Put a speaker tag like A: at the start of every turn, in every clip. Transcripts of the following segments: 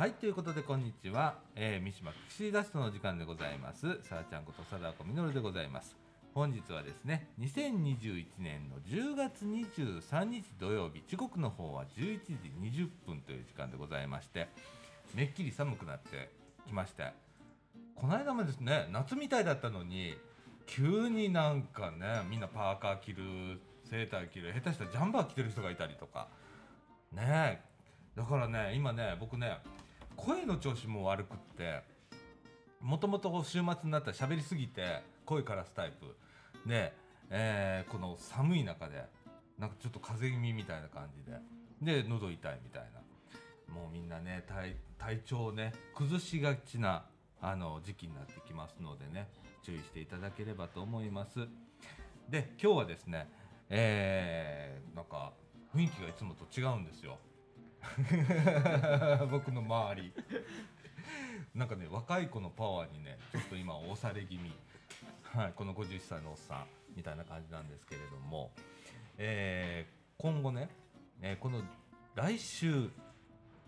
A: はいということでこんにちは、えー、三島ピクシーダストの時間でございます。さあちゃんこと貞子みのるでございます。本日はですね2021年の10月23日土曜日時刻の方は11時20分という時間でございましてめっきり寒くなってきましてこの間もですね夏みたいだったのに急になんかねみんなパーカー着るセーター着る下手したらジャンバー着てる人がいたりとか。ねだからね今ね僕ね声の調子も悪くってもともと週末になったら喋りすぎて声からすタイプ。で、えー、この寒い中でなんかちょっと風邪気味みたいな感じで。で喉痛いみたいな。もうみんなね体調をね崩しがちなあの時期になってきますのでね注意していただければと思います。で今日はですねえー、なんか雰囲気がいつもと違うんですよ。僕の周り。なんかね若い子のパワーにねちょっと今押され気味、はい、この50歳のおっさんみたいな感じなんですけれども、えー、今後ね、えー、この来週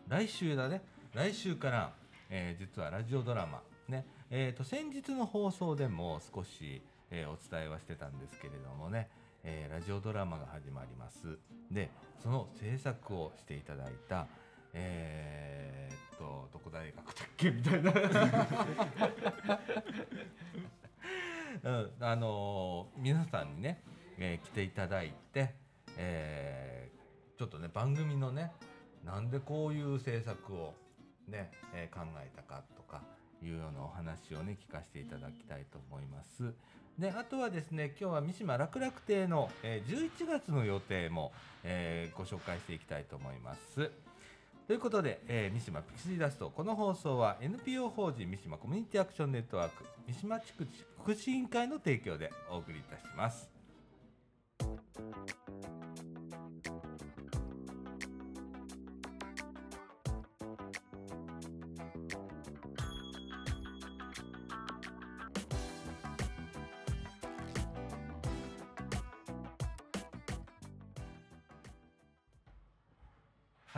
A: 来週だね。来週から、えー、実はラジオドラマね。えーと、先日の放送でも少し、えー、お伝えはしてたんですけれどもね、えー、ラジオドラマが始まります。でその制作をしていただいたえー、っとどこ大学だっけ？みたいな。うん、あのー、皆さんにね、えー、来ていただいて、えー、ちょっとね番組のねなんでこういう制作をね、えー、考えたかとかいうようなお話をね聞かせていただきたいと思います。であとはですね今日は三島楽楽亭の、えー、11月の予定も、えー、ご紹介していきたいと思います。ということで、えー、三島ピクシーダストこの放送は NPO 法人三島コミュニティアクションネットワーク三島地区福祉委員会の提供でお送りいたします。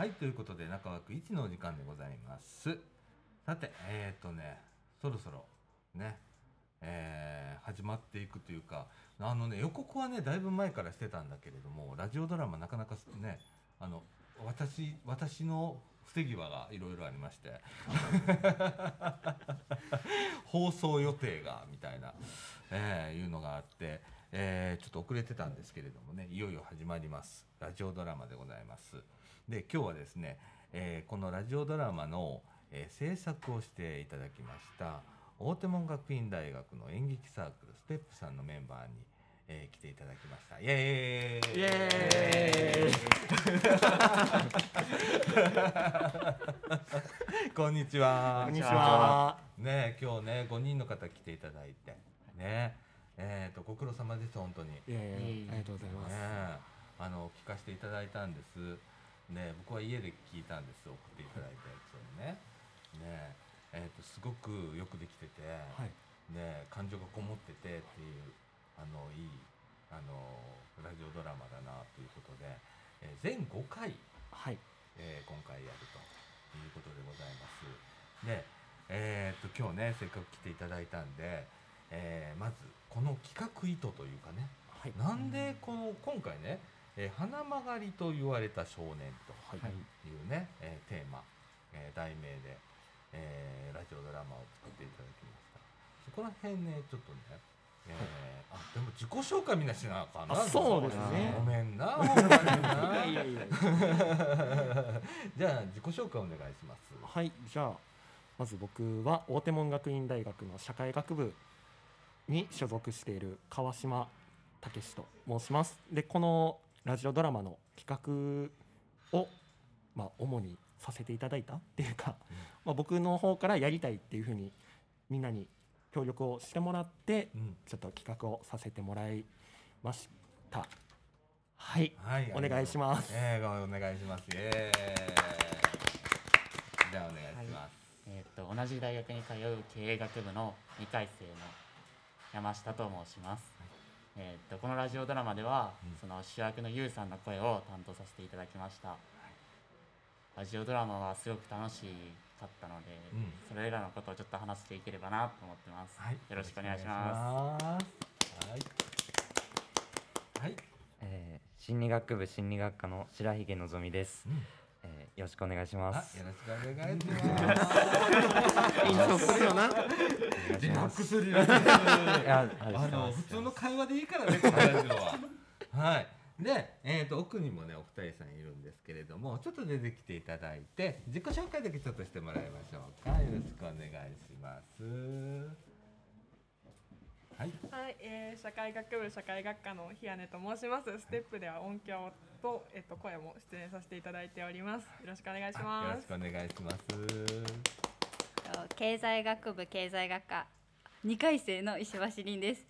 A: はいということで中枠1のお時間でございますさてえっ、ー、とねそろそろねえー、始まっていくというかあのね予告はねだいぶ前からしてたんだけれどもラジオドラマなかなかねあの私私の防ぎ場がいろいろありまして 放送予定がみたいな、えー、いうのがあって、えー、ちょっと遅れてたんですけれどもねいよいよ始まりますラジオドラマでございます。で今日はですね、えー、このラジオドラマの、えー、制作をしていただきました大手門学院大学の演劇サークルステップさんのメンバーに、えー、来ていただきました。イエーイイエーイ。こんにちは。
B: こんにちは。
A: ね今日ね5人の方来ていただいてねえっ、ー、とご苦労様です本当に。い
B: やいやありがとうございます、ね、
A: あの聞かせていただいたんですね僕は家で聞いたんです送っていただいたやつをね。ねえーと、すごくよくできてて、はい、ね感情がこもっててっていうあのいいあのラジオドラマだなということで、えー、全5回、はい。えー、今回やるということでございます。で、えーと、と今日ねせっかく来ていただいたんで、えー、まずこの企画意図というかね、はい、なんでこの今回ねえー、花曲がりと言われた少年とい。うね、はい、えー、テーマ、えー、題名で、えー、ラジオドラマを作っていただきました。そこら辺ねちょっとねえー、あでも自己紹介みんなしなあかんな。
B: そうですね。
A: ごめんな。ほんまにな じゃあ自己紹介お願いします。
B: はいじゃあまず僕は大手門学院大学の社会学部に所属している川島武史と申します。でこのラジオドラマの企画を、まあ、主にさせていただいたっていうか、まあ、僕の方からやりたいっていうふうにみんなに協力をしてもらって、ちょっと企画をさせてもらいました。はい、はい、お願いします。
A: えー、お願いします。えー、じゃあお願いします。はい、
C: えっ、と同じ大学に通う経営学部の2回生の山下と申します。えー、とこのラジオドラマでは、うん、その主役のゆうさんの声を担当させていただきました、はい、ラジオドラマはすごく楽しかったので、
A: うん。
C: それらのことをちょっと話していければなと思ってます、
A: はい。
C: よろしくお願いします。
A: す。はい。はい、
D: えー心理学部心理学科の白ひげのぞみです、
A: うん
D: えーよろしくお願いし
A: あ
D: ます。
A: よろしくお願いします。
B: 緊張 するよな。
A: リラックスリラックス。
D: いやあ
A: の普通の会話でいいからねこのラジオは。はい。で、えー、と奥にもねお二人さんいるんですけれどもちょっと出てきていただいて自己紹介だけちょっとしてもらいましょうか。よろしくお願いします。はい。
E: はい、えー、社会学部社会学科の日根と申します。ステップでは音響とえっと声も出演させていただいております。よろしくお願いします。
A: ろしくお願いします
F: 経済学部経済学科2回生の石橋凛です、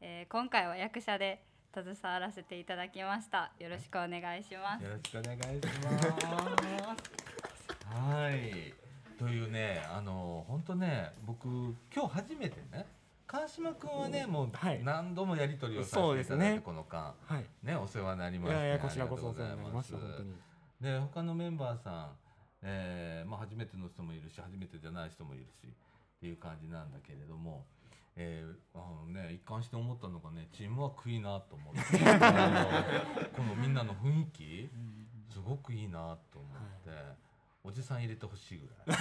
F: えー今回は役者で携わらせていただきましたよろしくお願いします
A: よろしくお願いします。はい。というね、あの本当ね、僕今日初めてね、川島君はね、もう
B: はい。
A: 何度もやり取りをさ
B: そうですね
A: せていただいて、この間。
B: はい。
A: ねお世話になり
B: い
A: ました。
B: やいやこちらこそお世話になりました本当に。
A: で他のメンバーさん、えーまあ、初めての人もいるし初めてじゃない人もいるしっていう感じなんだけれども、えーあのね、一貫して思ったのがねチームワークいいなと思って。このみんなの雰囲気すごくいいなと思って、おじさん入れてほしいぐら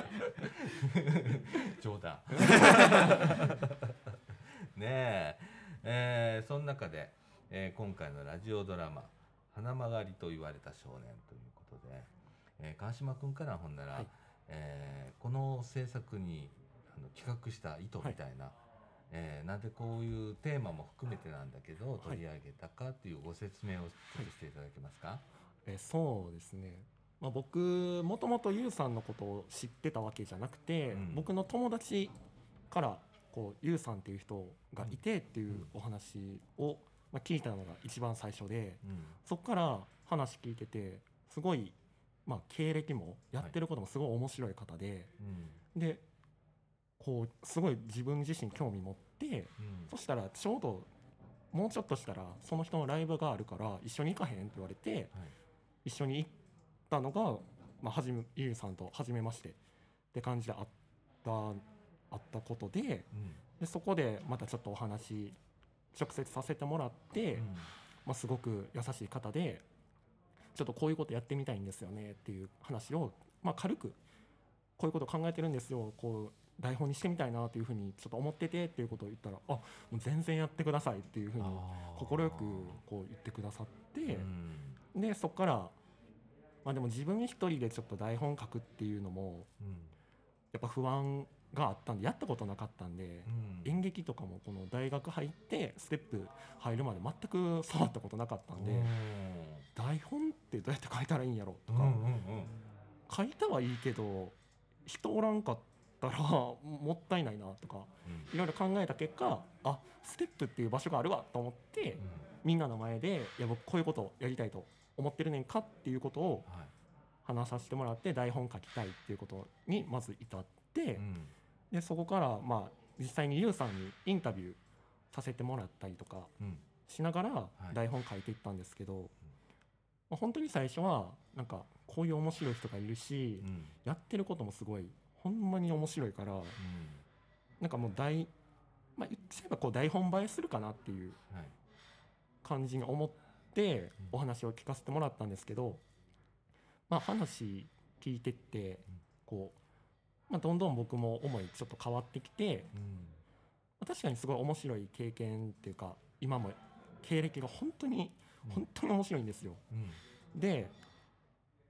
A: い。冗談。ねえ。えーその中で、えー今回のラジオドラマ「花曲がりと言われた少年」ということで、えー川島君からほんなら、
B: はい。
A: えーこの制作にあの企画した意図みたいな、えーなんでこういうテーマも含めてなんだけど取り上げたかっていうご説明をちょっとしていただけますか、
B: えそうですね、まあ、僕もともとゆうさんのことを知ってたわけじゃなくて、
A: うん。
B: 僕の友達からこうゆうさんっていう人がいてっていうお話を、まあ、聞いたのが一番最初で
A: うん。
B: そこから話聞いててすごい、まあ、経歴もやってることもすごい面白い方で、
A: うん。
B: でこうすごい自分自身興味持って
A: うん。
B: そしたらちょうどもうちょっとしたらその人のライブがあるから一緒に行かへんって言われて。
A: はい。
B: 一緒に行ったのが、まあ、はじめゆうさんと初めましてって感じであったあったことで
A: うん。
B: でそこでまたちょっとお話直接させてもらって、
A: うん。
B: まあ、すごく優しい方でちょっとこういうことやってみたいんですよねっていう話を、まあ、軽くこういうこと考えてるんですよこう台本にしてみたいなというふうにちょっと思っててっていうことを言ったらあもう全然やってくださいっていうふうに快くこう言ってくださって。
A: うん。
B: でそこからまあでも自分一人でちょっと台本書くっていうのも
A: うん
B: やっぱ不安があったんでやったことなかったんで、
A: うん。
B: 演劇とかもこの大学入ってステップ入るまで全く触ったことなかったんで、台本ってどうやって書いたらいいんやろとか、
A: うんうんうん。
B: 書いたはいいけど人おらんかったら もったいないなとか
A: うん。
B: いろいろ考えた結果あステップっていう場所があるわと思って、みんなの前でいや僕こういうことをやりたいと思ってるねんかっていうことを
A: はい。
B: 話させてもらって台本書きたいっていうことにまず至って、
A: うん。
B: でそこからまあ実際にゆうさんにインタビューさせてもらったりとか
A: うん。
B: しながら
A: い。
B: 台本書いていったんですけど、まあ本当に最初はなんかこういう面白い人がいるし、
A: うん。
B: やってることもすごいほんまに面白いから
A: うん。
B: なんかもう台まあ言っちゃえばこう台本映えするかなっていう
A: はい。
B: 感じに思って
A: うん。
B: お話を聞かせてもらったんですけど、まあ、話聞いてってこう、まあ、どんどん僕も思いちょっと変わってきて、確かにすごい面白い経験っていうか今も経歴が本当に
A: うん。
B: 本当に面白いんですよ。
A: うん。
B: で、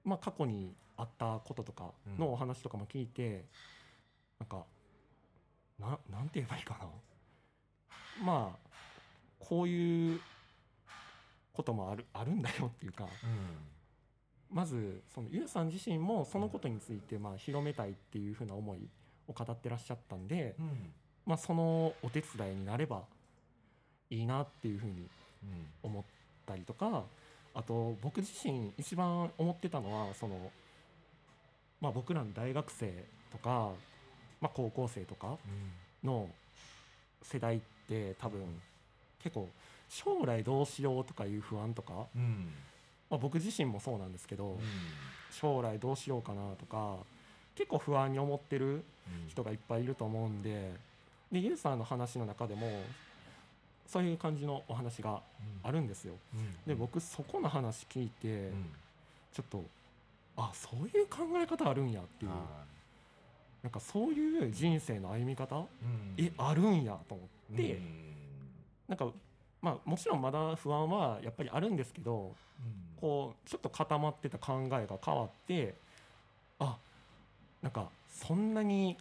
B: まあ、過去にあったこととかのお話とかも聞いて、なんかななんて言えばいいかな。まあこういうこともあるあるんだよっていうかまずそのゆうさん自身もそのことについてまあ広めたいっていうふうな思いを語ってらっしゃったんで、
A: うん。
B: まあ、そのお手伝いになればいいなっていうふうに
A: うん。
B: 思ったりとかあと僕自身一番思ってたのはその、まあ、僕らの大学生とか、まあ、高校生とかの世代って多分結構将来どうしようとかいう不安とか
A: うん。
B: まあ、僕自身もそうなんですけど、
A: うん。
B: 将来どうしようかなとか結構不安に思ってる
A: うん。
B: 人がいっぱいいると思うんででゆうさんの話の中でもそういう感じのお話があるんですよ。
A: うん。
B: で僕そこの話聞いて
A: うん。
B: ちょっとあそういう考え方あるんやっていう
A: は
B: なんかそういう人生の歩み方
A: いうん。
B: えあるんやと思って、
A: うん。
B: なんかまあもちろんまだ不安はやっぱりあるんですけど
A: うん。
B: こうちょっと固まってた考えが変わってあなんかそんなに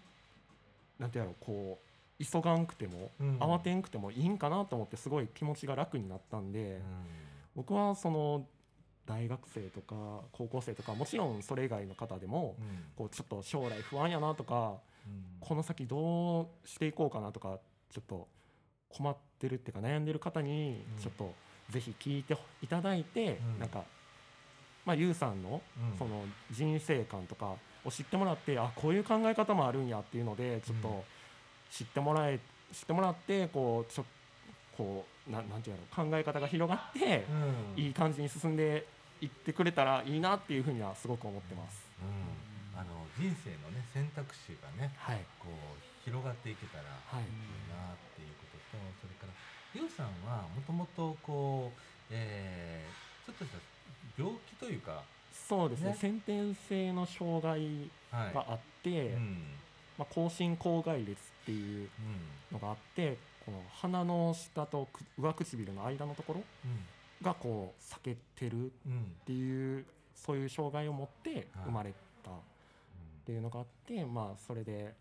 B: なんてやろうこう急がんくても、
A: うん。
B: 慌てんくてもいいんかなと思ってすごい気持ちが楽になったんで、
A: うん。
B: 僕はその大学生とか高校生とかもちろんそれ以外の方でも、
A: うん。
B: こうちょっと将来不安やなとか
A: うん。
B: この先どうしていこうかなとかちょっと困ってるっていうか悩んでる方に
A: うん。
B: ちょっとぜひ聞いていただいて、
A: うん。
B: なんか、まあ、ゆうさんの
A: うん。
B: その人生観とかを知ってもらってあこういう考え方もあるんやっていうのでちょっ
A: うん。
B: と知ってもらえ知ってもらってこうちょこうななんていうの考え方が広がって、
A: うん。
B: いい感じに進んでいってくれたらいいなっていうふうにはすごく思ってます。
A: うん。あの人生のね選択肢がね
B: はい、
A: こう広がっていけたら
B: はい。
A: いいなっていうこととそれからゆうさんはもともとこう、えーちょっとした病気というか、
B: そうですね。
A: ね。
B: 先天性の障害
A: はい
B: があって、
A: うん。
B: まあ、口唇口外裂っていうのがあってこの鼻の下とく上唇の間のところがこう裂けてるっ
A: うんうん
B: ていうそういう障害を持って生まれたっていうのがあって、まあそれで、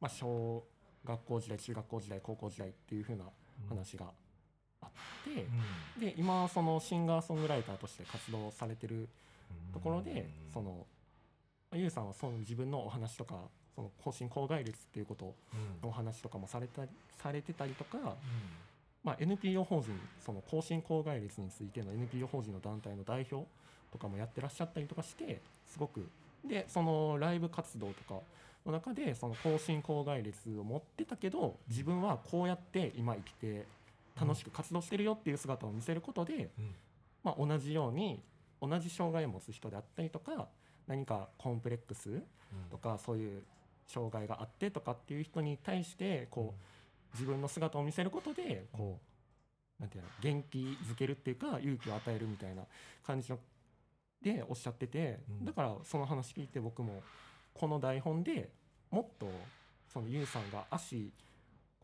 B: まあ、小学校時代中学校時代高校時代っていう風な話があって、で今そのシンガーソングライターとして活動されてるところで、そのゆうさんはその自分のお話とかその口唇口外裂っていうこと
A: うん。
B: のお話とかもされたされてたりとか、まあ、NPO 法人その口唇口外裂についての NPO 法人の団体の代表とかもやってらっしゃったりとかしてすごくでそのライブ活動とかの中でその口唇口外裂を持ってたけど自分はこうやって今生きて楽しく活動してるよっていう姿を見せることで、
A: うん。
B: まあ、同じように同じ障害を持つ人であったりとか何かコンプレックス
A: うん
B: とかそういう障害があってとかっていう人に対してこう自分の姿を見せることでこうなんていうの元気づけるっていうか勇気を与えるみたいな感じのでおっしゃってて
A: うん。
B: だからその話聞いて僕もこの台本でもっとそのユウさんが足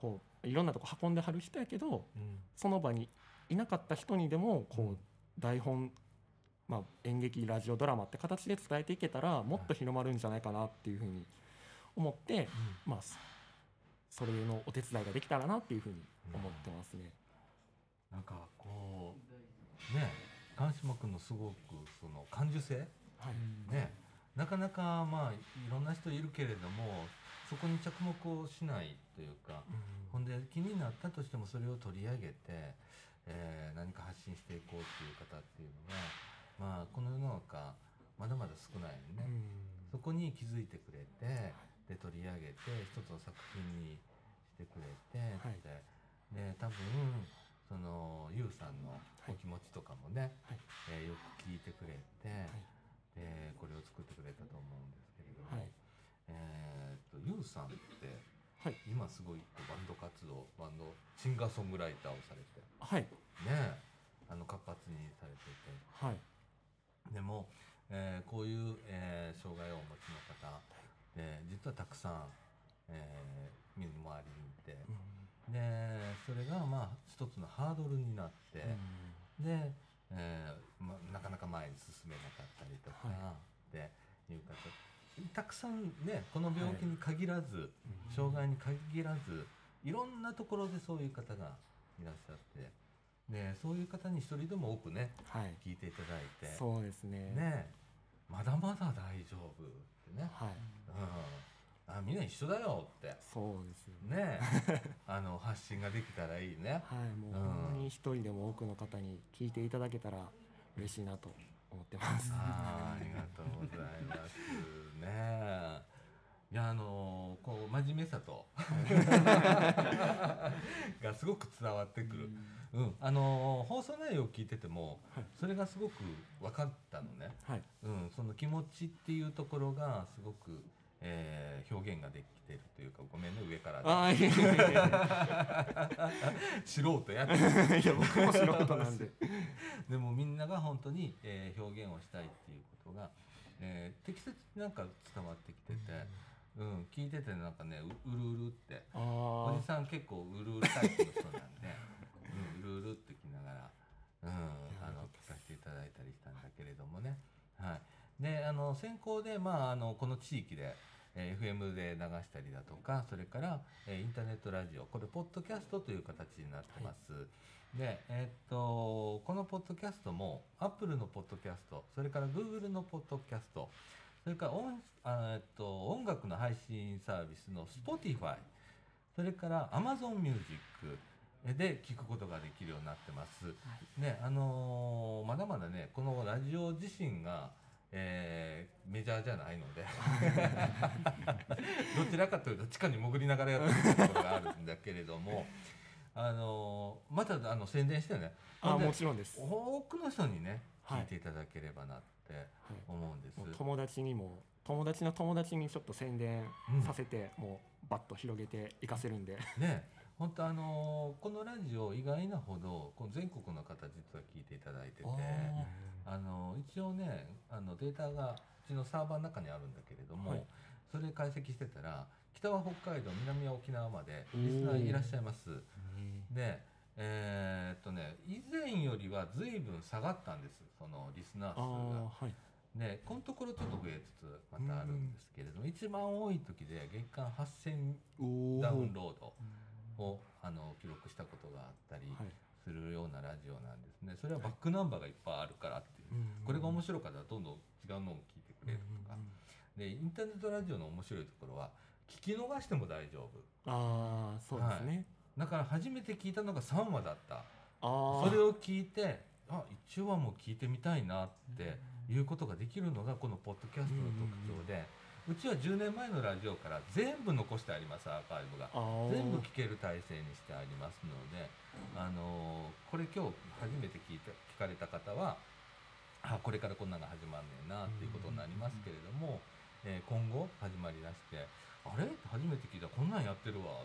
B: こういろんなとこ運んではる人やけど
A: うん。
B: その場にいなかった人にでもこ
A: うん。
B: う台本、まあ、演劇ラジオドラマって形で伝えていけたらもっと広まるんじゃないかなっていうふうに思って、まあ、そそれのお手伝いができたらなっていうふうに思ってますね。
A: なんかこうね川島君のすごくその感受性
B: はい。
A: ねなかなかまあいろんな人いるけれどもそこに着目をしないというかほんで気になったとしてもそれを取り上げて、えー何か発信していこうっていう方っていうのがまあこの世の中まだまだ少ないよね、そこに気づいてくれてで取り上げて一つの作品にしてくれて
B: はい。
A: で多分そのゆうさんのお気持ちとかもね、
B: はい。
A: えーよく聞いてくれて、でこれを作ってくれたと思うんですけれども、
B: はい。
A: えーっとゆうさんって
B: はい。
A: 今すごいバンド活動バンドシンガーソングライターをされて。
B: はい。
A: ねあの活発にされてて。
B: はい。
A: でも、えーこういう、えー障害をお持ちの方で実はたくさん、えー、身の回りにいてでそれがまあ一つのハードルになって、で、えーま、なかなか前に進めなかったりとか、
B: は
A: っていう方。たくさんねこの病気に限らず、障害に限らずいろんなところでそういう方がいらっしゃってでそういう方に一人でも多くね
B: はい。
A: 聞いていただいて。
B: そうですね。
A: ねまだまだ大丈夫ってね、
B: はい。
A: うん、あみんな一緒だよって。
B: そうですよね。
A: ね あの発信ができたらいいね。
B: はいもう
A: うん
B: ほんまに一人でも多くの方に聞いていただけたら嬉しいなと思ってます。
A: あーありがとうございますね。いやあのーこう真面目さと。がすごく伝わってくる、うん。あのー放送内容を聞いてても、
B: はい。
A: それがすごく分かったのね、
B: はい。
A: うん、その気持ちっていうところがすごく、えー表現ができてるというかごめんね上から
B: ああいやいやいやいや。
A: 素人やって。
B: いや僕も素人なんで。
A: でもみんなが本当に、えー表現をしたいっていうことが、えー適切になんか伝わってきてて、うん、聞いててなんかねううるうるって。
B: あ
A: おじ
B: ー
A: さん結構うるうるタイプの人なんで、うん、うるうるってきながら、うん、あの聞かせていただいたりしたんだけれどもね。はい、であの先行で、まあ、あのこの地域で、えー FM で流したりだとかそれから、えーインターネットラジオこれポッドキャストという形になってます。で、えーっとこのポッドキャストも Apple のポッドキャストそれから Google のポッドキャストそれから音あえっと音楽の配信サービスの Spotify それから Amazon Music で聞くことができるようになってます。ねあのーまだまだねこのラジオ自身が、えーメジャーじゃないので。どちらかというと地下に潜りながらやってるところがあるんだけれども、あのーまたあの宣伝してね。
B: あもちろんです。
A: 多くの人にね
B: はい。
A: 聞いていただければなって思うんです。
B: もう友達にも友達の友達にちょっと宣伝
A: うん
B: させて、もうバッと広げていかせるんで。
A: ね本当あのーこのラジオ意外なほどこの全国の方実は聞いていただいててあのー一応ねあのデータがうちのサーバーの中にあるんだけれども、
B: はい。
A: それ解析してたら北は北海道南は沖縄までリスナーいらっしゃいます。でえーっとね以前よりは随分下がったんですそのリスナー
B: あ
A: 数が。
B: あはい。
A: でこのところちょっと増えつつまたあるんですけれども、一番多い時で月間8000
B: お
A: ダウンロードをあの記録したことがあったり
B: はい
A: するようなラジオなんですね。それはバックナンバーがいっぱいあるからっていう。これが面白かったらどんどん違うのを聞いてくれるとか。でインターネットラジオの面白いところは聞き逃しても大丈夫。
B: ああそうですね、
A: だから初めて聞いたのが3話だった。それを聞いてあ1話も聞いてみたいなっていうことができるのがこのポッドキャストの特徴で、うちは10年前のラジオから全部残してありますアーカイブが。全部聞ける体制にしてありますので、あのーこれ今日初めて聞いて聞かれた方はあこれからこんなのが始まんねんなっていうことになりますけれども、えー今後始まりだしてあれ？初めて聞いた。こんなんやってるわ。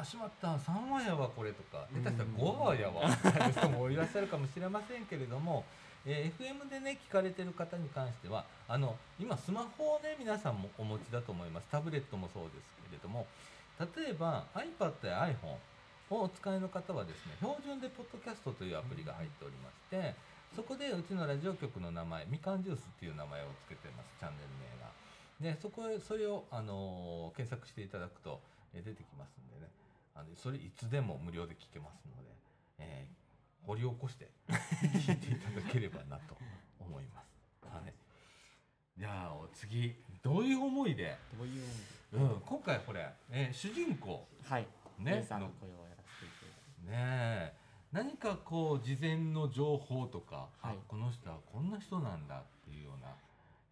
A: あしまった。3話やわこれとか。下手したら5話やわ。みたいな人もいらっしゃるかもしれませんけれども、えー FM でね聞かれてる方に関してはあの今スマホをね皆さんもお持ちだと思いますタブレットもそうですけれども例えば iPad や iPhone をお使いの方はですね標準でポッドキャストというアプリが入っておりましてそこでうちのラジオ局の名前みかんジュースっていう名前を付けてますチャンネル名が。でそこへそれを、あのー検索していただくと、え出てきますんでねあのそれいつでも無料で聞けますので、え掘り起こして聞いていただければなと思います。はい、じゃあお次どういう思いで、
C: どういう
A: うん、今回これ、えー主人公
C: はい。
A: ね
C: さんの声をやらせていただいて。
A: ねえ。何かこう事前の情報とか、あ
C: はい。
A: この人はこんな人なんだっていうような、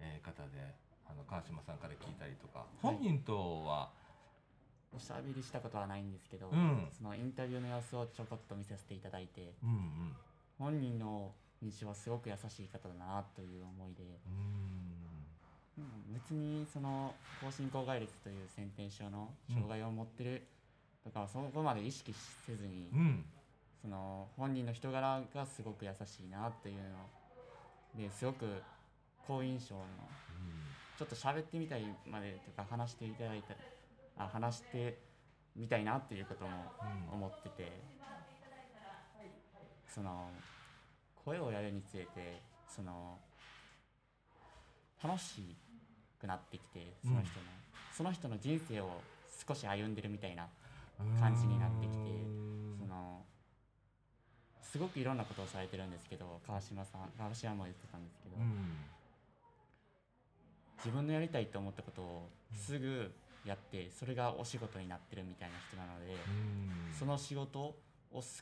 A: えー方であの川島さんから聞いたりとか、本人とは
C: おしゃべりしたことはないんですけど、
A: うん。
C: そのインタビューの様子をちょこっと見させていただいて
A: うんうん。
C: 本人の印象はすごく優しい方だなという思いで、
A: うーん。
C: うん別にその高進高外列という先天症の障害を持ってるとかはそこまで意識せずに、
A: うん。
C: その本人の人柄がすごく優しいなっていうのですごく好印象のちょっと喋ってみたいまでとか話していただいたあ話してみたいなっていうことも
A: うん。
C: 思ってて、その声をやるにつれてその楽しくなってきてその人の、その人の人生を少し歩んでるみたいな感じになってきて
A: うん
C: そのすごくいろんなことをされてるんですけど川島さん川島も言ってたんですけど、
A: うん。
C: 自分のやりたいと思ったことをすぐやってそれがお仕事になってるみたいな人なので、
A: うん。
C: その仕事を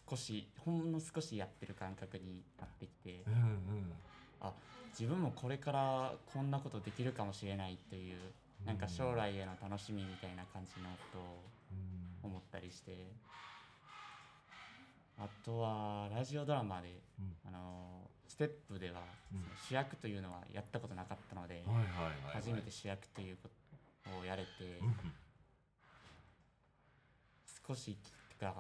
C: 少しほんの少しやってる感覚になってきて、
A: うんうん。
C: あ自分もこれからこんなことできるかもしれないというなんか将来への楽しみみたいな感じのことを
A: うん。
C: 思ったりしてあとはラジオドラマで、
A: うん。
C: あのステップでは、主役というのはやったことなかったので、
A: はいはいはいはい。
C: 初めて主役ということをやれて、
A: うん
C: 少しが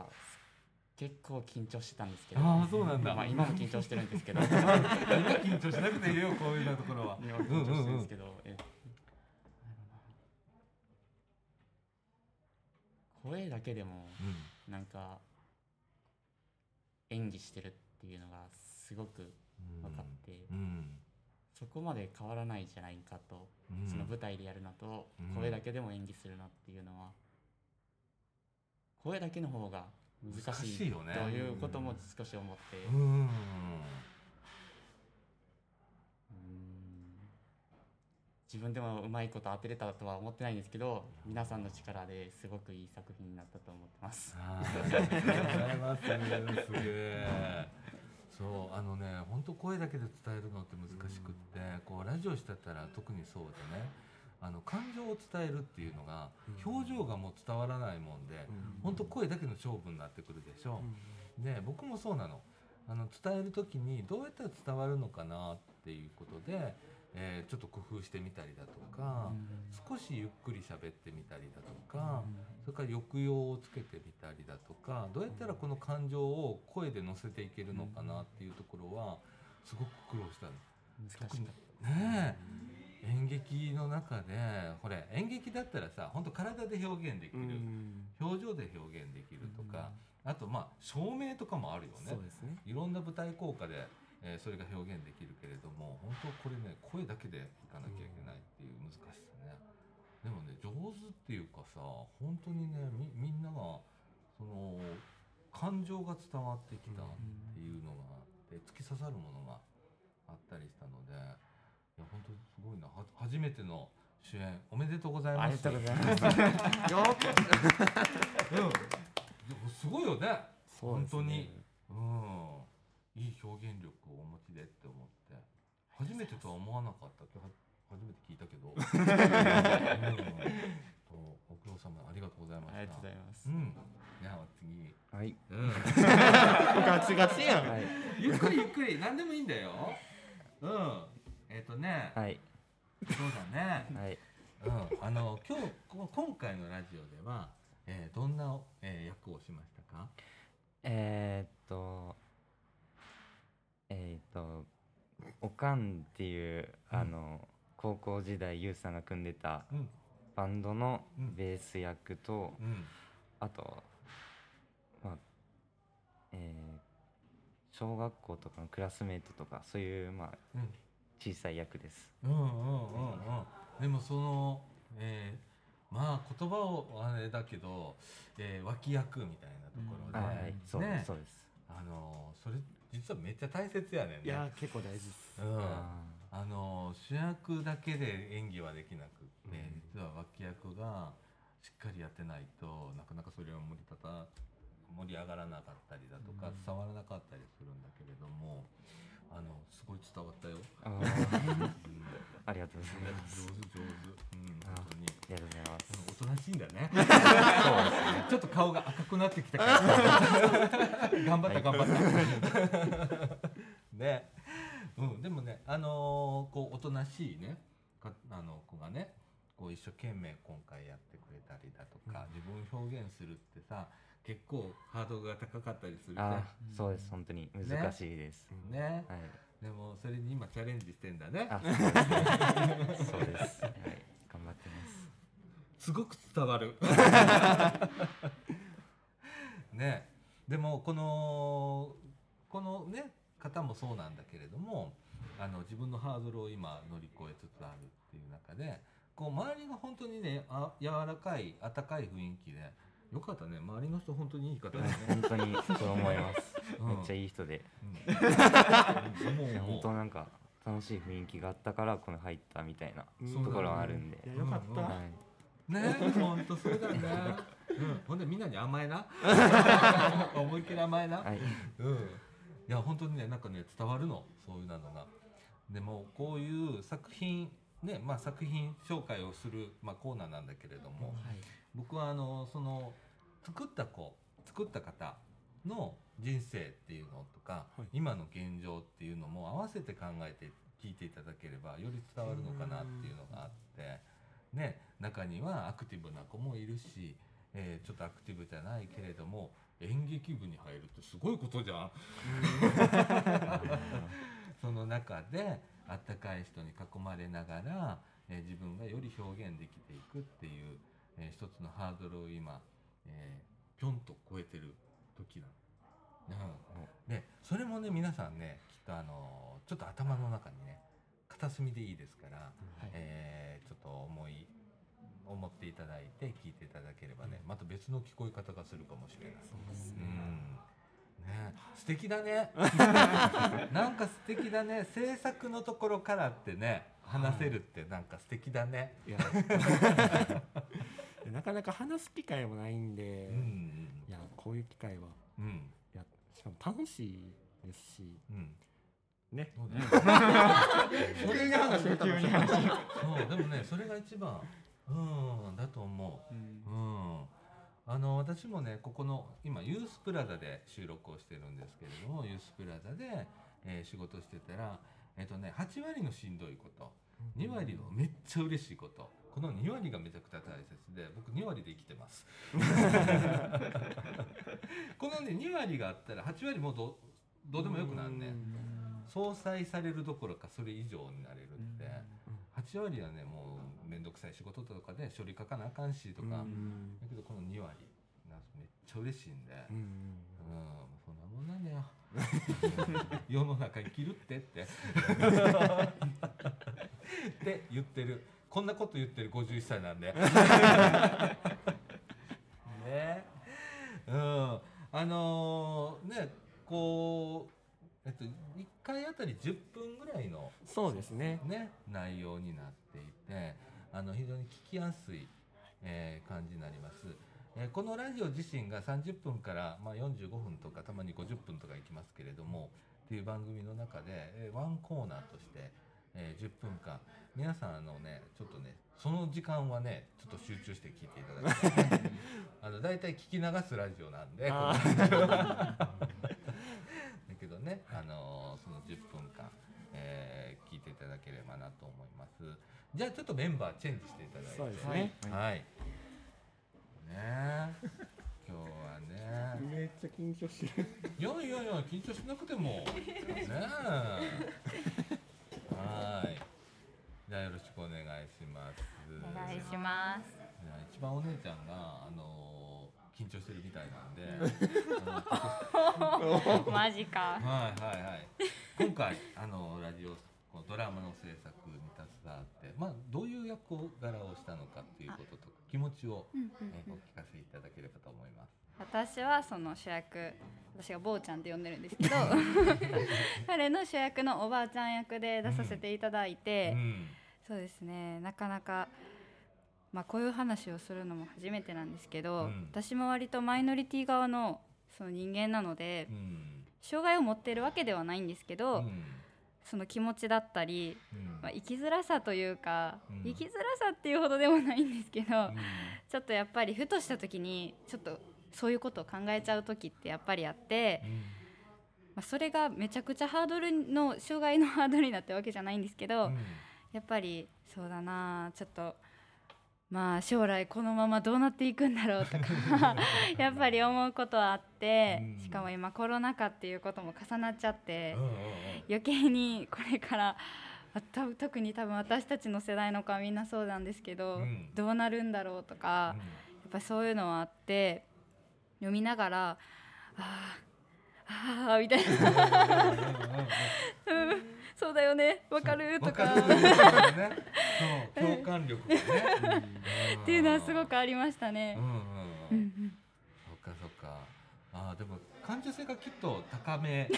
C: 結構緊張してたんですけど。
A: ああそうなんだ。
C: まあ、今も緊張してるんですけど。
A: 今緊張しなくていいよこういうなところは。
C: 今も緊張してるんですけど、え声だけでも
A: うん。
C: なんか演技してるっていうのがすごく
A: うん
C: 分かって、
A: うん
C: そこまで変わらないじゃないかと、
A: うん
C: その舞台でやるのと
A: うん
C: 声だけでも演技するのっていうのは声だけの方が難
A: 難
C: しい
A: ね
C: ということも少し思って、
A: うん
C: うん自分でもうまいこと当てれたとは思ってないんですけど皆さんの力ですごくいい作品になったと思ってます。
A: ありがとうございます。すげえ。そうあのね本当声だけで伝えるのって難しくって、こうラジオしてたら特にそうでねあの感情を伝えるっていうのが表情がもう伝わらないもんで、本当声だけの勝負になってくるでしょ。で僕もそうなの。あの伝える時にどうやったら伝わるのかなっていうことで、えーちょっと工夫してみたりだとか、少しゆっくり喋ってみたりだとか、それから抑揚をつけてみたりだとかどうやったらこの感情を声で乗せていけるのかなっていうところはすごく苦労したの。
C: 難しかった。
A: ねえ演劇の中でこれ演劇だったらさ本当体で表現できる、表情で表現できるとか、あとまあ照明とかもあるよね。
B: そうですね。
A: いろんな舞台効果で、えーそれが表現できるけれども本当これね声だけでいかなきゃいけないっていう難しさね、でもね上手っていうかさ本当にねみみんながその感情が伝わってきたっていうのがあって突き刺さるものがあったりしたのでいや本当にすごいな。は初めての主演おめでとうございます。
C: ありがとうございます。
A: うん、すごいよね。
B: ね。
A: 本当に。うん。いい表現力をお持ちでって思って。初めてとは思わなかった。今日は初めて聞いたけど、うん、とご苦労様ありがとうございました。
C: ありがとうございます。
A: う。ん。じゃあ次。
D: はい。
A: うん。
B: ガチガチやん、
D: はい。
A: ゆっくりゆっくり何でもいいんだよ。うん。えっ、とね、
D: はい。
A: そうだね。
D: はい。
A: うん、あの今日こ今回のラジオでは、えーどんな、えー役をしましたか？
D: えー、っとえー、っとおかんっていう
A: うん
D: あの、高校時代ゆうさんが組んでた
A: うん。
D: バンドの
A: うん。
D: ベース役と、
A: うん。
D: あとまあえー小学校とかのクラスメートとかそういうまあ
A: うん。
D: 小さい役です。
A: うんうんうんうん。でもその、えーまあ言葉をあれだけど、えー脇役みたいなところで、
D: はいはい。そうです、
A: ね。
D: そうです。
A: あのそれ実はめっちゃ大切やねんね。
B: いや結構大事です。
A: うん
D: あ
A: あの主役だけで演技はできなくって、
B: うん
A: 実は脇役がしっかりやってないとなかなかそれは盛り立た盛り上がらなかったりだとか、
B: うん
A: 伝わらなかったりするんだけれどもあのすごい伝わったよ。
D: あ ありがとうございます。
A: 上手上手、うん、
D: あ
A: 本当に。
D: ありがとうございます。
A: うんおとなしいんだ ね。ちょっと顔が赤くなってきたから。頑張った頑張った。ね、うんでもねあのーこうおとなしいねかあの子がねこう一生懸命今回やってくれたりだとか、自分を表現するってさ結構ハードルが高かったりするね。
D: あーそうです本当に難しいです。
A: ね、
D: はい。
A: でもそれに今チャレンジしてんだね。
D: そうです。はい頑張ってます。
A: すごく伝わる。ね、でもこのこのね方もそうなんだけれども、あの自分のハードルを今乗り越えつつあるっていう中で、こう周りが本当にね、あ柔らかい温かい雰囲気で、よかったね。周りの人本当にいい方だね。
D: 本当にそう思います。
A: うん
D: めっちゃいい人で、
A: うんもう
D: 本当なんか楽しい雰囲気があったからこの入ったみたいな
B: うん
D: ところはあるんで
B: い。やよかった、
A: うん
D: はい。
A: ね本当そうだね。うん、ほんでみんなに甘えな。思いっきり甘えな。
D: はい。
A: うん、いや本当にねなんかね伝わるの。そういうなのが。でもこういう作品ねまあ、作品紹介をする、まあ、コーナーなんだけれども、
C: はい。
A: 僕はあのその作った子作った方の人生っていうのとか、
B: はい。
A: 今の現状っていうのも合わせて考えて聞いていただければより伝わるのかなっていうのがあって、ね、中にはアクティブな子もいるし、えーちょっとアクティブじゃないけれども演劇部に入るってすごいことじゃん。その中であったかい人に囲まれながら、えー自分がより表現できていくっていう、えー一つのハードルを今、えーぴょんと超えてる時なの。うん、でそれもね皆さんねきっとあのちょっと頭の中にね片隅でいいですから、
C: はい
A: えーちょっと思い思っていただいて聞いていただければねまた別の聞こえ方がするかもしれない。うん。ね、素敵だね。なんか素敵だね。制作のところからってね話せるってなんか素敵だね、
B: いや。なかなか話す機会もないんで、
A: うん
B: いやこういう機会は。
A: うん。
B: いやしかも楽しいですし
A: うん。
B: ね。
A: そね。
B: そ
A: うでもねそれが一番うんだと思う。
C: うん。
A: うん、あの私もねここの今ユースプラザで収録をしてるんですけれどもユースプラザで、えー仕事してたら、えっとね、8割のしんどいこと2割のめっちゃ嬉しいこと。この2割がめちゃくちゃ大切で僕2割で生きてます。このね2割があったら8割もうどどうでもよくなるね相殺されるどころかそれ以上になれるって8割はねもう面倒くさい仕事とかで処理書かなあかんしとか、だけどこの2割なめっちゃ嬉しいんで、
B: うん
A: うん、そんなもんなんだよ。世の中生きるってって。って言ってる。こんなこと言ってる51歳なんで。ね。うん。あのーね、こう、えっと、1回あたり10分ぐらいの
B: そうですね
A: ね、内容になっていてあの非常に聞きやすい、えー感じになります、えーこのラジオ自身が30分から、まあ、45分とかたまに50分とかいきますけれどもっていう番組の中で、えーワンコーナーとして、えー10分間皆さんあのねちょっとねその時間はねちょっと集中して聞いていただきたい。あの大体聞き流すラジオなんでだけどね、あのーその10分間、えていただければなと思います。じゃあちょっとメンバーチェンジしていただいて。
B: そうですね
A: はい。ねえ 今日はね。
B: めっちゃ緊張してる
A: いやいやいや緊張しなくても。ねえ。はい。じゃあよろしくお願いします。
F: お願いします。
A: 一番お姉ちゃんがあのー緊張してるみたいなんで。
F: マジか。
A: はいはいはい。今回あのラジオこのドラマの制作に携わって、まあどういう役柄をしたのかっていうこととか気持ちを、
F: うんうん
A: えー
F: うん
A: お聞かせいただければと思います。
F: 私はその主役私が坊ちゃんって呼んでるんですけど 彼の主役のおばあちゃん役で出させていただいて、
A: うん。
F: そうですね。なかなか、まあ、こういう話をするのも初めてなんですけど、
A: うん。
F: 私も割とマイノリティ側のその人間なので、
A: うん。
F: 障害を持ってるわけではないんですけど、
A: うん
F: その気持ちだったり、
A: うん。
F: まあ、生きづらさというか、
A: うん。
F: 生きづらさっていうほどでもないんですけど、
A: うん。
F: ちょっとやっぱりふとした時にちょっとそういうことを考えちゃう時ってやっぱりあって、まあ、それがめちゃくちゃハードルの障害のハードルになったわけじゃないんですけど、
A: うん。
F: やっぱりそうだなちょっとまあ将来このままどうなっていくんだろうとか やっぱり思うことはあって、
A: うん。
F: しかも今コロナ禍っていうことも重なっちゃって、余計にこれから特に多分私たちの世代の子はみんなそうなんですけど、
A: うん。
F: どうなるんだろうとか、やっぱそういうのはあって読みながらああああみたいな。うんそうだよね。わかる？とか。
A: 共感力
F: っていうのはすごくありましたね。
A: そっかそっか。あーでも感受性がきっと高め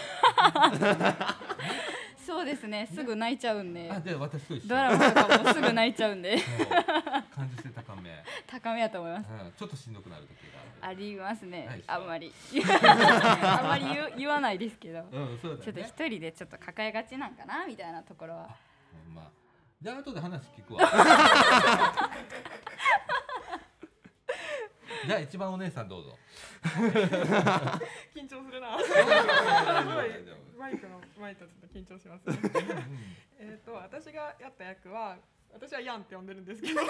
F: そうですね。すぐ泣いちゃうんで。
A: あで私と一緒。
F: ドラマとかもすぐ泣いちゃうんで。
A: 感受性高め、
F: 高めやと思います。
A: うん、ちょっとしんどくなる時があ
F: りますね。あんまり。あんまり言う言わないですけど。
A: うんそうだ
F: ちょっと一人でちょっと抱えがちなんかなみたいなところは。
A: ま。じゃあ後で話聞くわ じゃあ一番お姉さんどうぞ。
E: 緊張するな。すごいマイクのマイクとちょっと緊張します、ね。えっと私がやった役は私はヤンって呼んでるんですけど、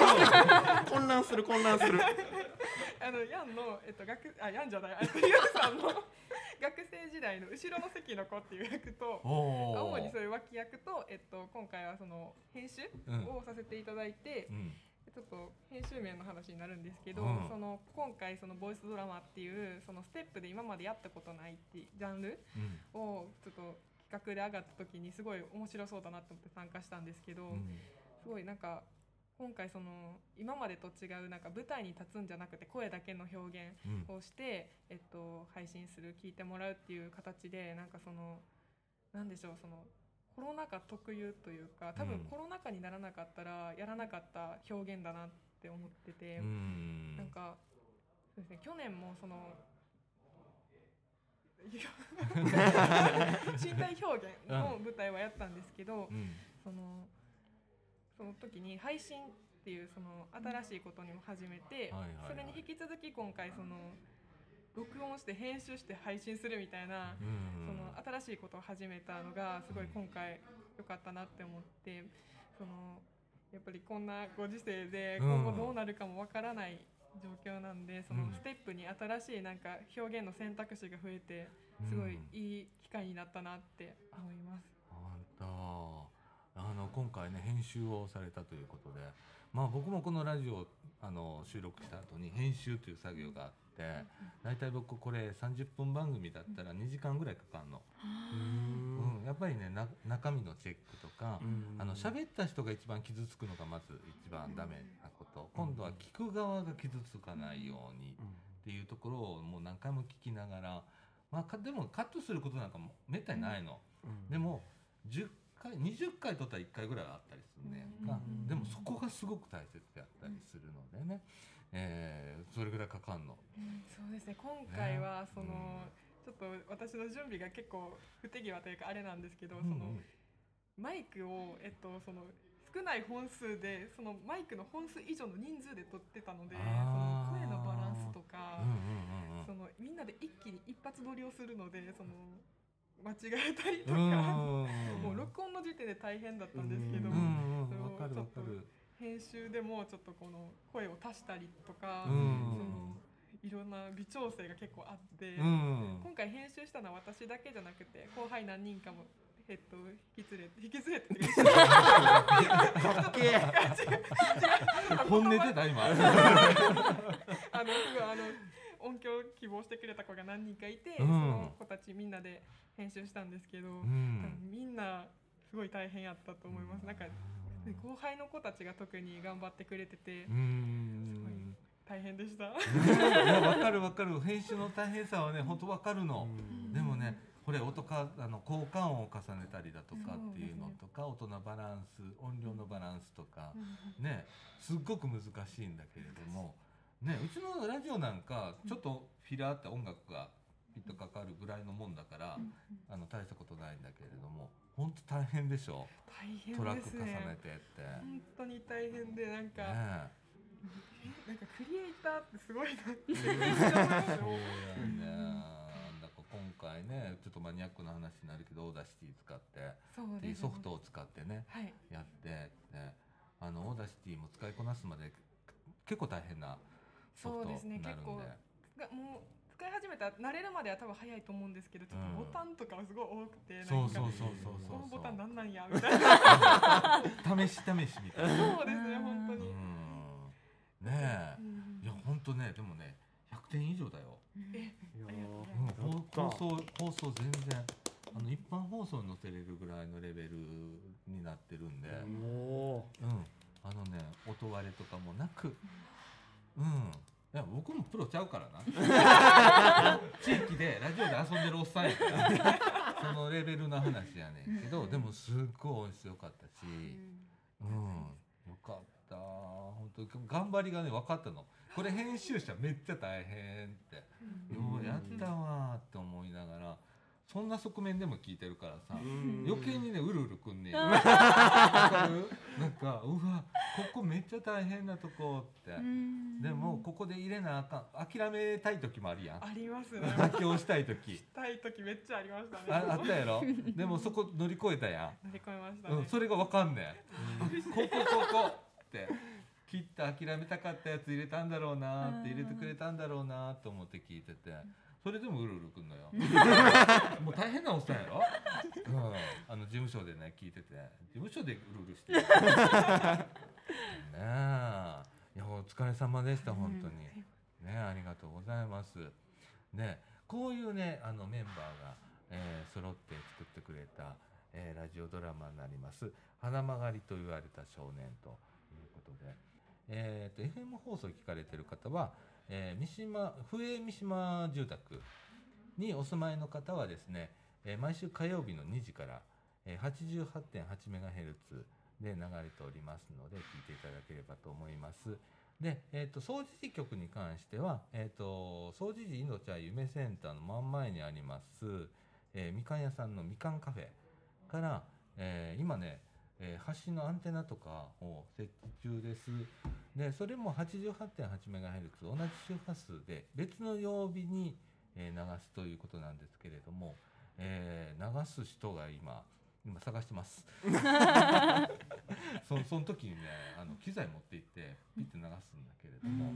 B: 混乱する混乱する。
E: あのヤンのえっと学あヤンじゃない、あのユウさんの 学生時代の後ろの席の子っていう役と。主にそういう脇役と、えっと、今回はその編集をさせていただいて、
A: うん
E: ちょっと編集面の話になるんですけど、
A: うん。
E: その今回そのボイスドラマっていうそのステップで今までやったことないってジャンル
A: うん。
E: をちょっと企画で上がった時にすごい面白そうだなと思って参加したんですけど、
A: うん。
E: すごいなんか今回その今までと違うなんか舞台に立つんじゃなくて声だけの表現
A: うん。
E: をして、えっと、配信する聞いてもらうっていう形でなんかそのなんでしょうそのコロナ禍特有というか多分
A: うん。
E: コロナ禍にならなかったらやらなかった表現だなって思ってて、
A: うん。
E: なんかそうですね去年もその 身体表現の舞台はやったんですけど、
A: うん。
E: そのその時に配信っていうその新しいことにも始めて、それに引き続き今回その録音して編集して配信するみたいな、
A: うん。
E: その新しいことを始めたのがすごい今回良かったなって思ってそのやっぱりこんなご時世で
A: うん。
E: 今後どうなるかもわからない状況なんで、その
A: うん。
E: ステップに新しいなんか表現の選択肢が増えてすごいいい機会になったなって思います。
A: 本当。あの今回ね編集をされたということで。まあ僕もこのラジオあの収録した後に編集という作業があって大体僕これ30分番組だったら2時間ぐらいかかるの、うん。やっぱりねな中身のチェックとか、あの喋った人が一番傷つくのがまず一番ダメなこと。今度は聞く側が傷つかないようにっていうところをもう何回も聞きながら、まあ、かでもカットすることなんかもめったにないの。でも10回20回撮ったら1回ぐらいはあったりするね。ん。か、
E: うん。
A: でもそこがすごく大切であったりするのでね、えーそれぐらいかかんの。
E: そうですね。今回はその、ちょっと私の準備が結構不手際というかあれなんですけど、そのマイクを、えっと、その少ない本数でそのマイクの本数以上の人数で撮ってたのでその声のバランスとか、
A: うんうんうんうん。
E: そのみんなで一気に一発撮りをするのでその間違えたりとか、
A: うん。
E: もう録音の時点で大変だったんですけど、それをちょっと
A: る。
E: 編集でもちょっとこの声を足したりとか、
A: うん。
E: そのいろんな微調整が結構あって。
A: うん
E: 今回編集したのは私だけじゃなくて後輩何人かもえっと引き連れて引き連れて
A: 本音出た今。
E: あのあの音響希望してくれた子が何人かいて、
A: うん。
E: その子たちみんなで編集したんですけど、
A: うん。
E: みんなすごい大変やったと思います。なんか後輩の子たちが特に頑張ってくれてて
A: う、ん。
E: 大変でした。
A: いやわかるわかる。編集の大変さはね本当わかるの。でもねこれ音かあの効果音を重ねたりだとかっていうのとか、音のバランス音量のバランスとか、ねすっごく難しいんだけれども、ね、うちのラジオなんかちょっとフィラーって音楽がピッとかかるぐらいのもんだから、あの大したことないんだけれども本当大変でしょ？
E: 大変
A: トラック重ね
E: ね。
A: てって。
E: 本当に大変でなんか、
A: ね
E: なんかクリエイターってすごいなって
A: そう
E: よ。
A: やねだから今回ねちょっとマニアックな話になるけど Audacity使って
E: そうです
A: っていうソフトを使ってね
E: はい。
A: やってであの Audacityも使いこなすまで結構大変な
E: そうですね。結構がもう使い始めたら慣れるまでは多分早いと思うんですけどちょっとボタンとかはすごい多くて、なんか
A: そうそうそうそう。そう
E: このボタンなんなんやみたいな。
A: 試し試しみたいな
E: そうですね本当に、
A: うん。ねえ。
E: うん
A: いや本当ねでもね100点以上だよ、
E: えう
A: ん放放送放送全然あの一般放送に載せれるぐらいのレベルになってるんで、
B: お
A: うん、あのね音割れとかもなく、うん、いや僕もプロちゃうからな。地域でラジオで遊んでるおっさんやから。そのレベルの話やねんけどでもすっごい音質良かったし、うん、よかった。本当に頑張りがね分かったの。これ編集者めっちゃ大変って。ようやったわーって思いながらそんな側面でも聞いてるからさ余計にねうるうるくんね なんかうわここめっちゃ大変なとこって、
F: うん。
A: でもここで入れなあかん。諦めたい時もあるやん。
E: あります。ね
A: 妥協したい時。
E: したい時めっちゃありましたね。
A: ああったやろ？でもそこ乗り越えたや
E: 乗り越えました
A: ん、
E: ね、
A: うん、それがわかんねん。あここここって。きっと諦めたかったやつ入れたんだろうなって入れてくれたんだろうなと思って聞いてて。それでもうるうるくんのよ。もう大変なおっさんやろ、うん、あの事務所でね聞いてて。事務所でうるうるしてるねえ。いやお疲れ様でした本当に。ねありがとうございます。ねこういうねあのメンバーが、えー揃って作ってくれた、えーラジオドラマになります「花曲がりと言われた少年」ということで、えー、と FM 放送聞かれてる方は、えー三島笛三島住宅にお住まいの方はですね、えー毎週火曜日の2時から、えー、88.8MHz で流れておりますので聞いていただければと思います。で、えー、と総除寺局に関しては、えー、と総除寺命は夢センターの真ん前にあります、えーみかん屋さんのみかんカフェから、え今ね、えー発信のアンテナとかを設置中です。でそれも 88.8MHz 同じ周波数で別の曜日に、え流すということなんですけれども、え流す人が今今探してます。そその時にねあの機材持って行ってピッて流すんだけれども、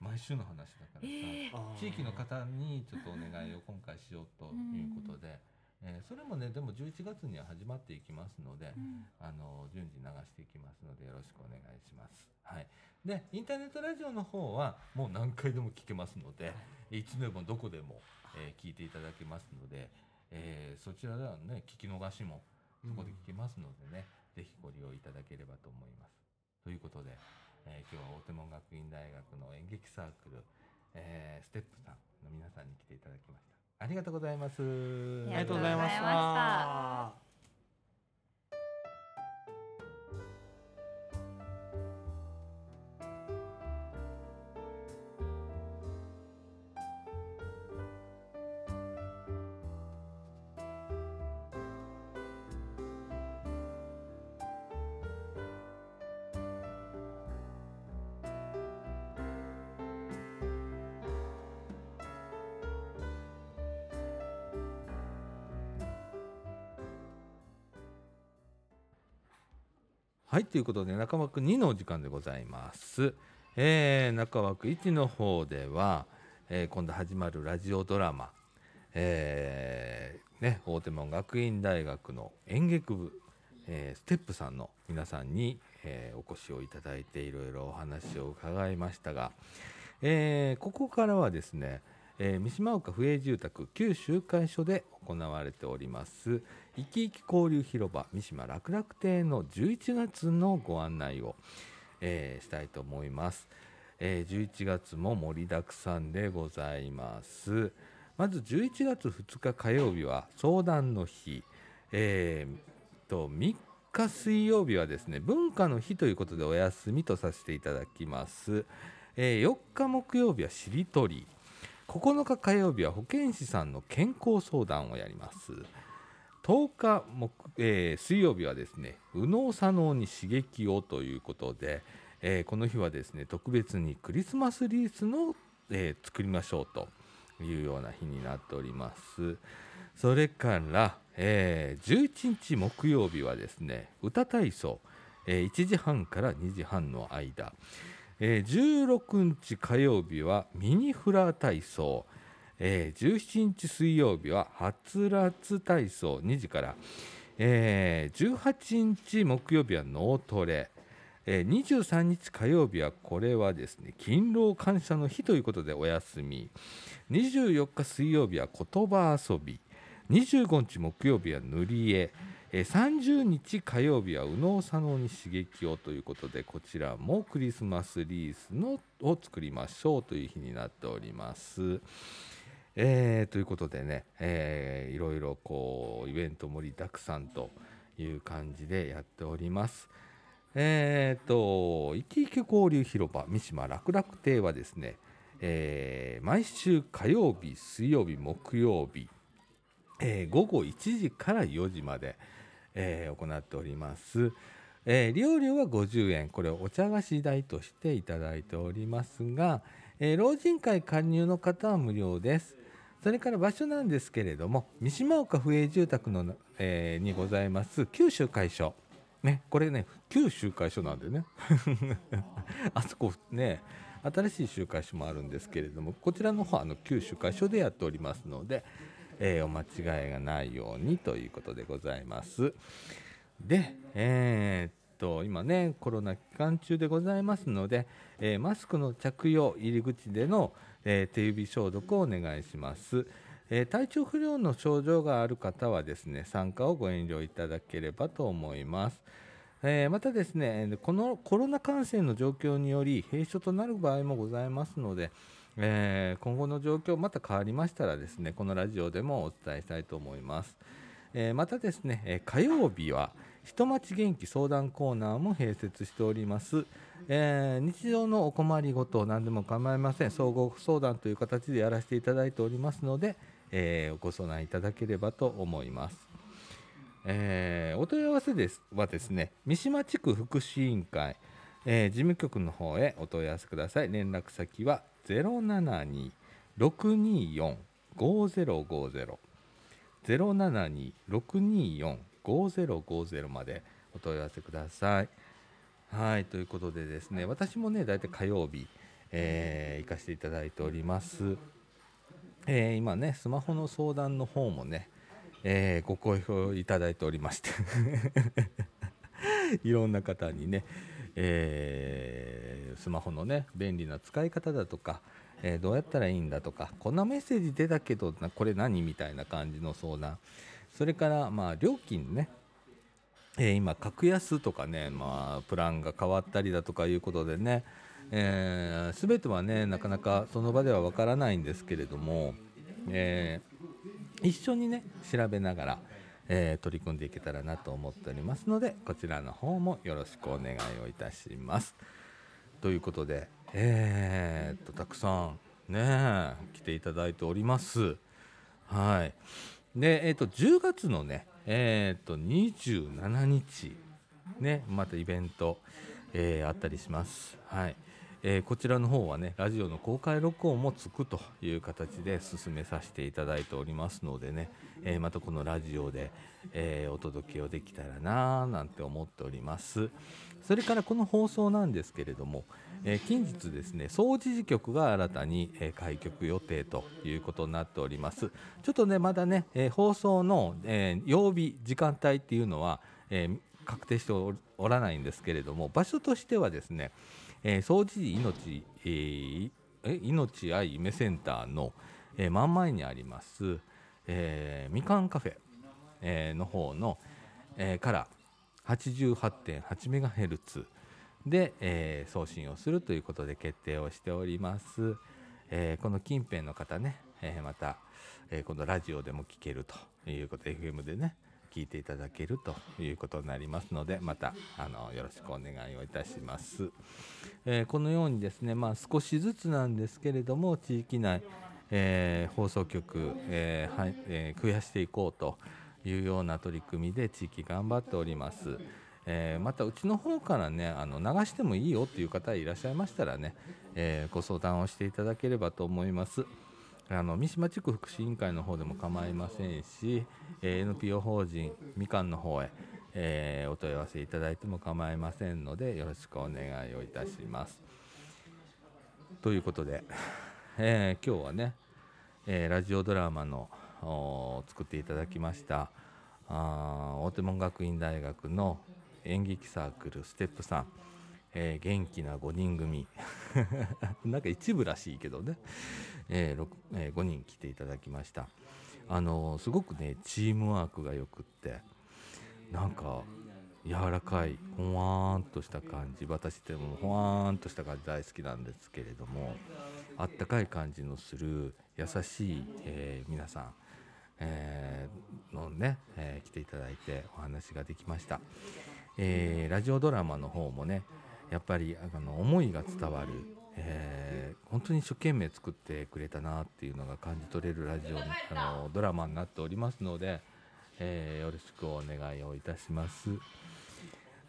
A: 毎週の話だからさ、
B: あー。
A: 地域の方にちょっとお願いを今回しようということで、えーそれもねでも11月には始まっていきますので、あの順次流していきますのでよろしくお願いします。はい。でインターネットラジオの方はもう何回でも聞けますので、いつでもどこでも、えー聞いていただけますので、えーそちらではね聞き逃しもそこで聞けますのでね、ぜひご利用いただければと思います。ということで、えー今日は大手門学院大学の演劇サークル、えーステップさんの皆さんに来ていただきました。ありがとうございます。
B: ありがとうございました。
A: はいということで中枠2のお時間でございます。えー中枠1の方では、えー今度始まるラジオドラマ、えーね、大手門学院大学の演劇部、えーステップさんの皆さんに、えーお越しをいただいていろいろお話を伺いましたが、えーここからはですね、えー三島岡府営住宅旧集会所で行われております。生き生き交流広場三島楽楽亭の11月のご案内を、えーしたいと思います、えー11月も盛りだくさんでございます。まず11月2日火曜日は相談の日、えーと3日水曜日はですね文化の日ということでお休みとさせていただきます、えー4日木曜日はしりとり。9日火曜日は保健師さんの健康相談をやります。10日木、えー水曜日はですね右脳左脳に刺激をということで、えーこの日はですね特別にクリスマスリースの、えー作りましょうというような日になっております。それから、えー11日木曜日はですね歌体操、えー1時半から2時半の間。えー16日火曜日はミニフラ体操、えー17日水曜日ははつらつ体操。2時から、えー18日木曜日は脳トレ、えー23日火曜日はこれはですね勤労感謝の日ということでお休み。24日水曜日は言葉遊び。25日木曜日は塗り絵。えー30日火曜日は右脳左脳に刺激をということでこちらもクリスマスリースのを作りましょうという日になっております。えーということでね、えーいろいろこうイベント盛りだくさんという感じでやっております。えーと生き生き交流広場三島楽楽亭はですね、えー毎週火曜日水曜日木曜日えー午後1時から4時まで、えー行っております。えー利用料は50円。これをお茶菓子代としていただいておりますが、えー老人会加入の方は無料です。それから場所なんですけれども三島岡府営住宅の、えーにございます。九州会所。ねこれね旧集会所なんでね。あそこね新しい集会所もあるんですけれどもこちらの方はあの旧集会所でやっておりますので、えーお間違いがないようにということでございますでえーっと今ねコロナ期間中でございますので、えーマスクの着用入り口での、えー手指消毒をお願いしますえー体調不良の症状がある方はですね参加をご遠慮いただければと思います。えまたですねこのコロナ感染の状況により閉所となる場合もございますので、えー今後の状況また変わりましたらですねこのラジオでもお伝えしたいと思います。えーまたですね、え火曜日は人町元気相談コーナーも併設しております。えー日常のお困りごと何でも構いません総合相談という形でやらせていただいておりますので、えーご相談いただければと思います。えーお問い合わせですはですね三島地区福祉委員会、えー事務局の方へお問い合わせください連絡先は072-624-5050 072-624-5050までお問い合わせください。はいということでですね私もね大体火曜日、えー行かせていただいております。えー今ねスマホの相談の方もね、えーご好評いただいておりまして いろんな方にね、えースマホのね便利な使い方だとか、えーどうやったらいいんだとかこんなメッセージ出たけどこれ何みたいな感じの相談それからまあ料金ね。えー今格安とかね、まあ、プランが変わったりだとかいうことでね、えー、全てはねなかなかその場ではわからないんですけれども、えー一緒にね調べながら、えー取り組んでいけたらなと思っておりますのでこちらの方もよろしくお願いをいたします。ということで、えーっとたくさんね来ていただいております。はい。で、えっ、と10月のね、えっ、と27日ね、またイベント、えあったりします。はい。えーこちらの方はね、ラジオの公開録音もつくという形で進めさせていただいておりますのでね、えーまたこのラジオで、えーお届けをできたらなぁなんて思っております。それからこの放送なんですけれども、えー近日ですね、総知事局が新たに、えー開局予定ということになっております。ちょっとね、まだね、えー放送の、えー曜日、時間帯っていうのは、えー確定しておらないんですけれども、場所としてはですね、えー総知事命、えーえ命愛夢センターの、えー真ん前にあります、えーみかんカフェ、えーの方の、えーから88.8メガヘルツで、えー送信をするということで決定をしております。えーこの近辺の方ね、えーまた、えーこのラジオでも聞けるということで FM でね聞いていただけるということになりますのでまたあのよろしくお願いをいたします。えーこのようにですね、まあ、少しずつなんですけれども地域内、えー放送局、えーはえー増やしていこうというような取り組みで地域頑張っております。えーまたうちの方からねあの流してもいいよっていう方いらっしゃいましたらね、えーご相談をしていただければと思います。あの三島地区福祉委員会の方でも構いませんし、えー NPO 法人みかんの方へ、えーお問い合わせいただいても構いませんのでよろしくお願いをいたします。ということで、えー今日はね、えーラジオドラマのお作っていただきました。あ大手門学院大学の演劇サークルステップさん、えー元気な5人組。なんか一部らしいけどね、えーえー5人来ていただきました。あのーすごくねチームワークがよくって。なんか柔らかいほわーんとした感じ私でもほわーんとした感じ大好きなんですけれどもあったかい感じのする優しい、えー皆さん、えーのね、えー来ていただいてお話ができました、えーラジオドラマの方もねやっぱりあの思いが伝わる、えー本当に一生懸命作ってくれたなっていうのが感じ取れるラジオあのドラマになっておりますので、えーよろしくお願いをいたします。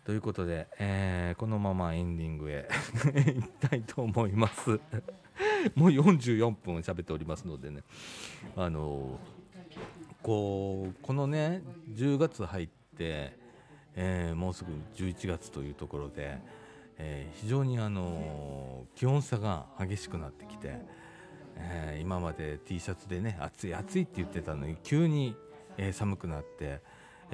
A: ということで、えーこのままエンディングへ 行きたいと思います。もう44分喋っておりますのでね。あのこうこのね10月入って、えーもうすぐ11月というところで、えー非常にあの気温差が激しくなってきて、えー今まで T シャツでね暑い暑いって言ってたのに急に、えー寒くなって、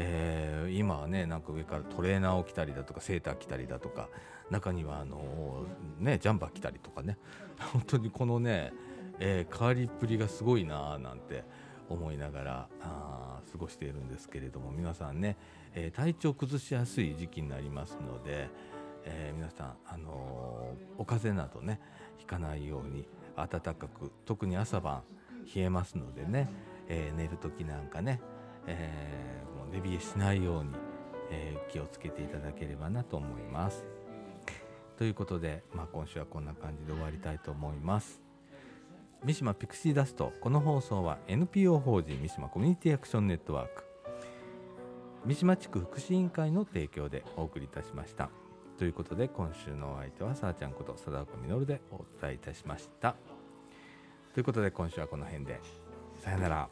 A: えー今はねなんか上からトレーナーを着たりだとかセーター着たりだとか中にはあのねジャンバー着たりとかね。本当にこのね、えー変わりっぷりがすごいなあなんて思いながらあ過ごしているんですけれども皆さんね、え体調崩しやすい時期になりますので、え皆さん、あのお風邪などねひかないように暖かく特に朝晩冷えますのでね、え寝る時なんかね、えーもう寝冷えしないように、えー気をつけていただければなと思います。ということで、まあ、今週はこんな感じで終わりたいと思います。三島ピクシーダストこの放送は NPO 法人三島コミュニティアクションネットワーク三島地区福祉委員会の提供でお送りいたしましたということで今週のお相手はさあちゃんこと貞岡実でお伝えいたしましたということで今週はこの辺でさよなら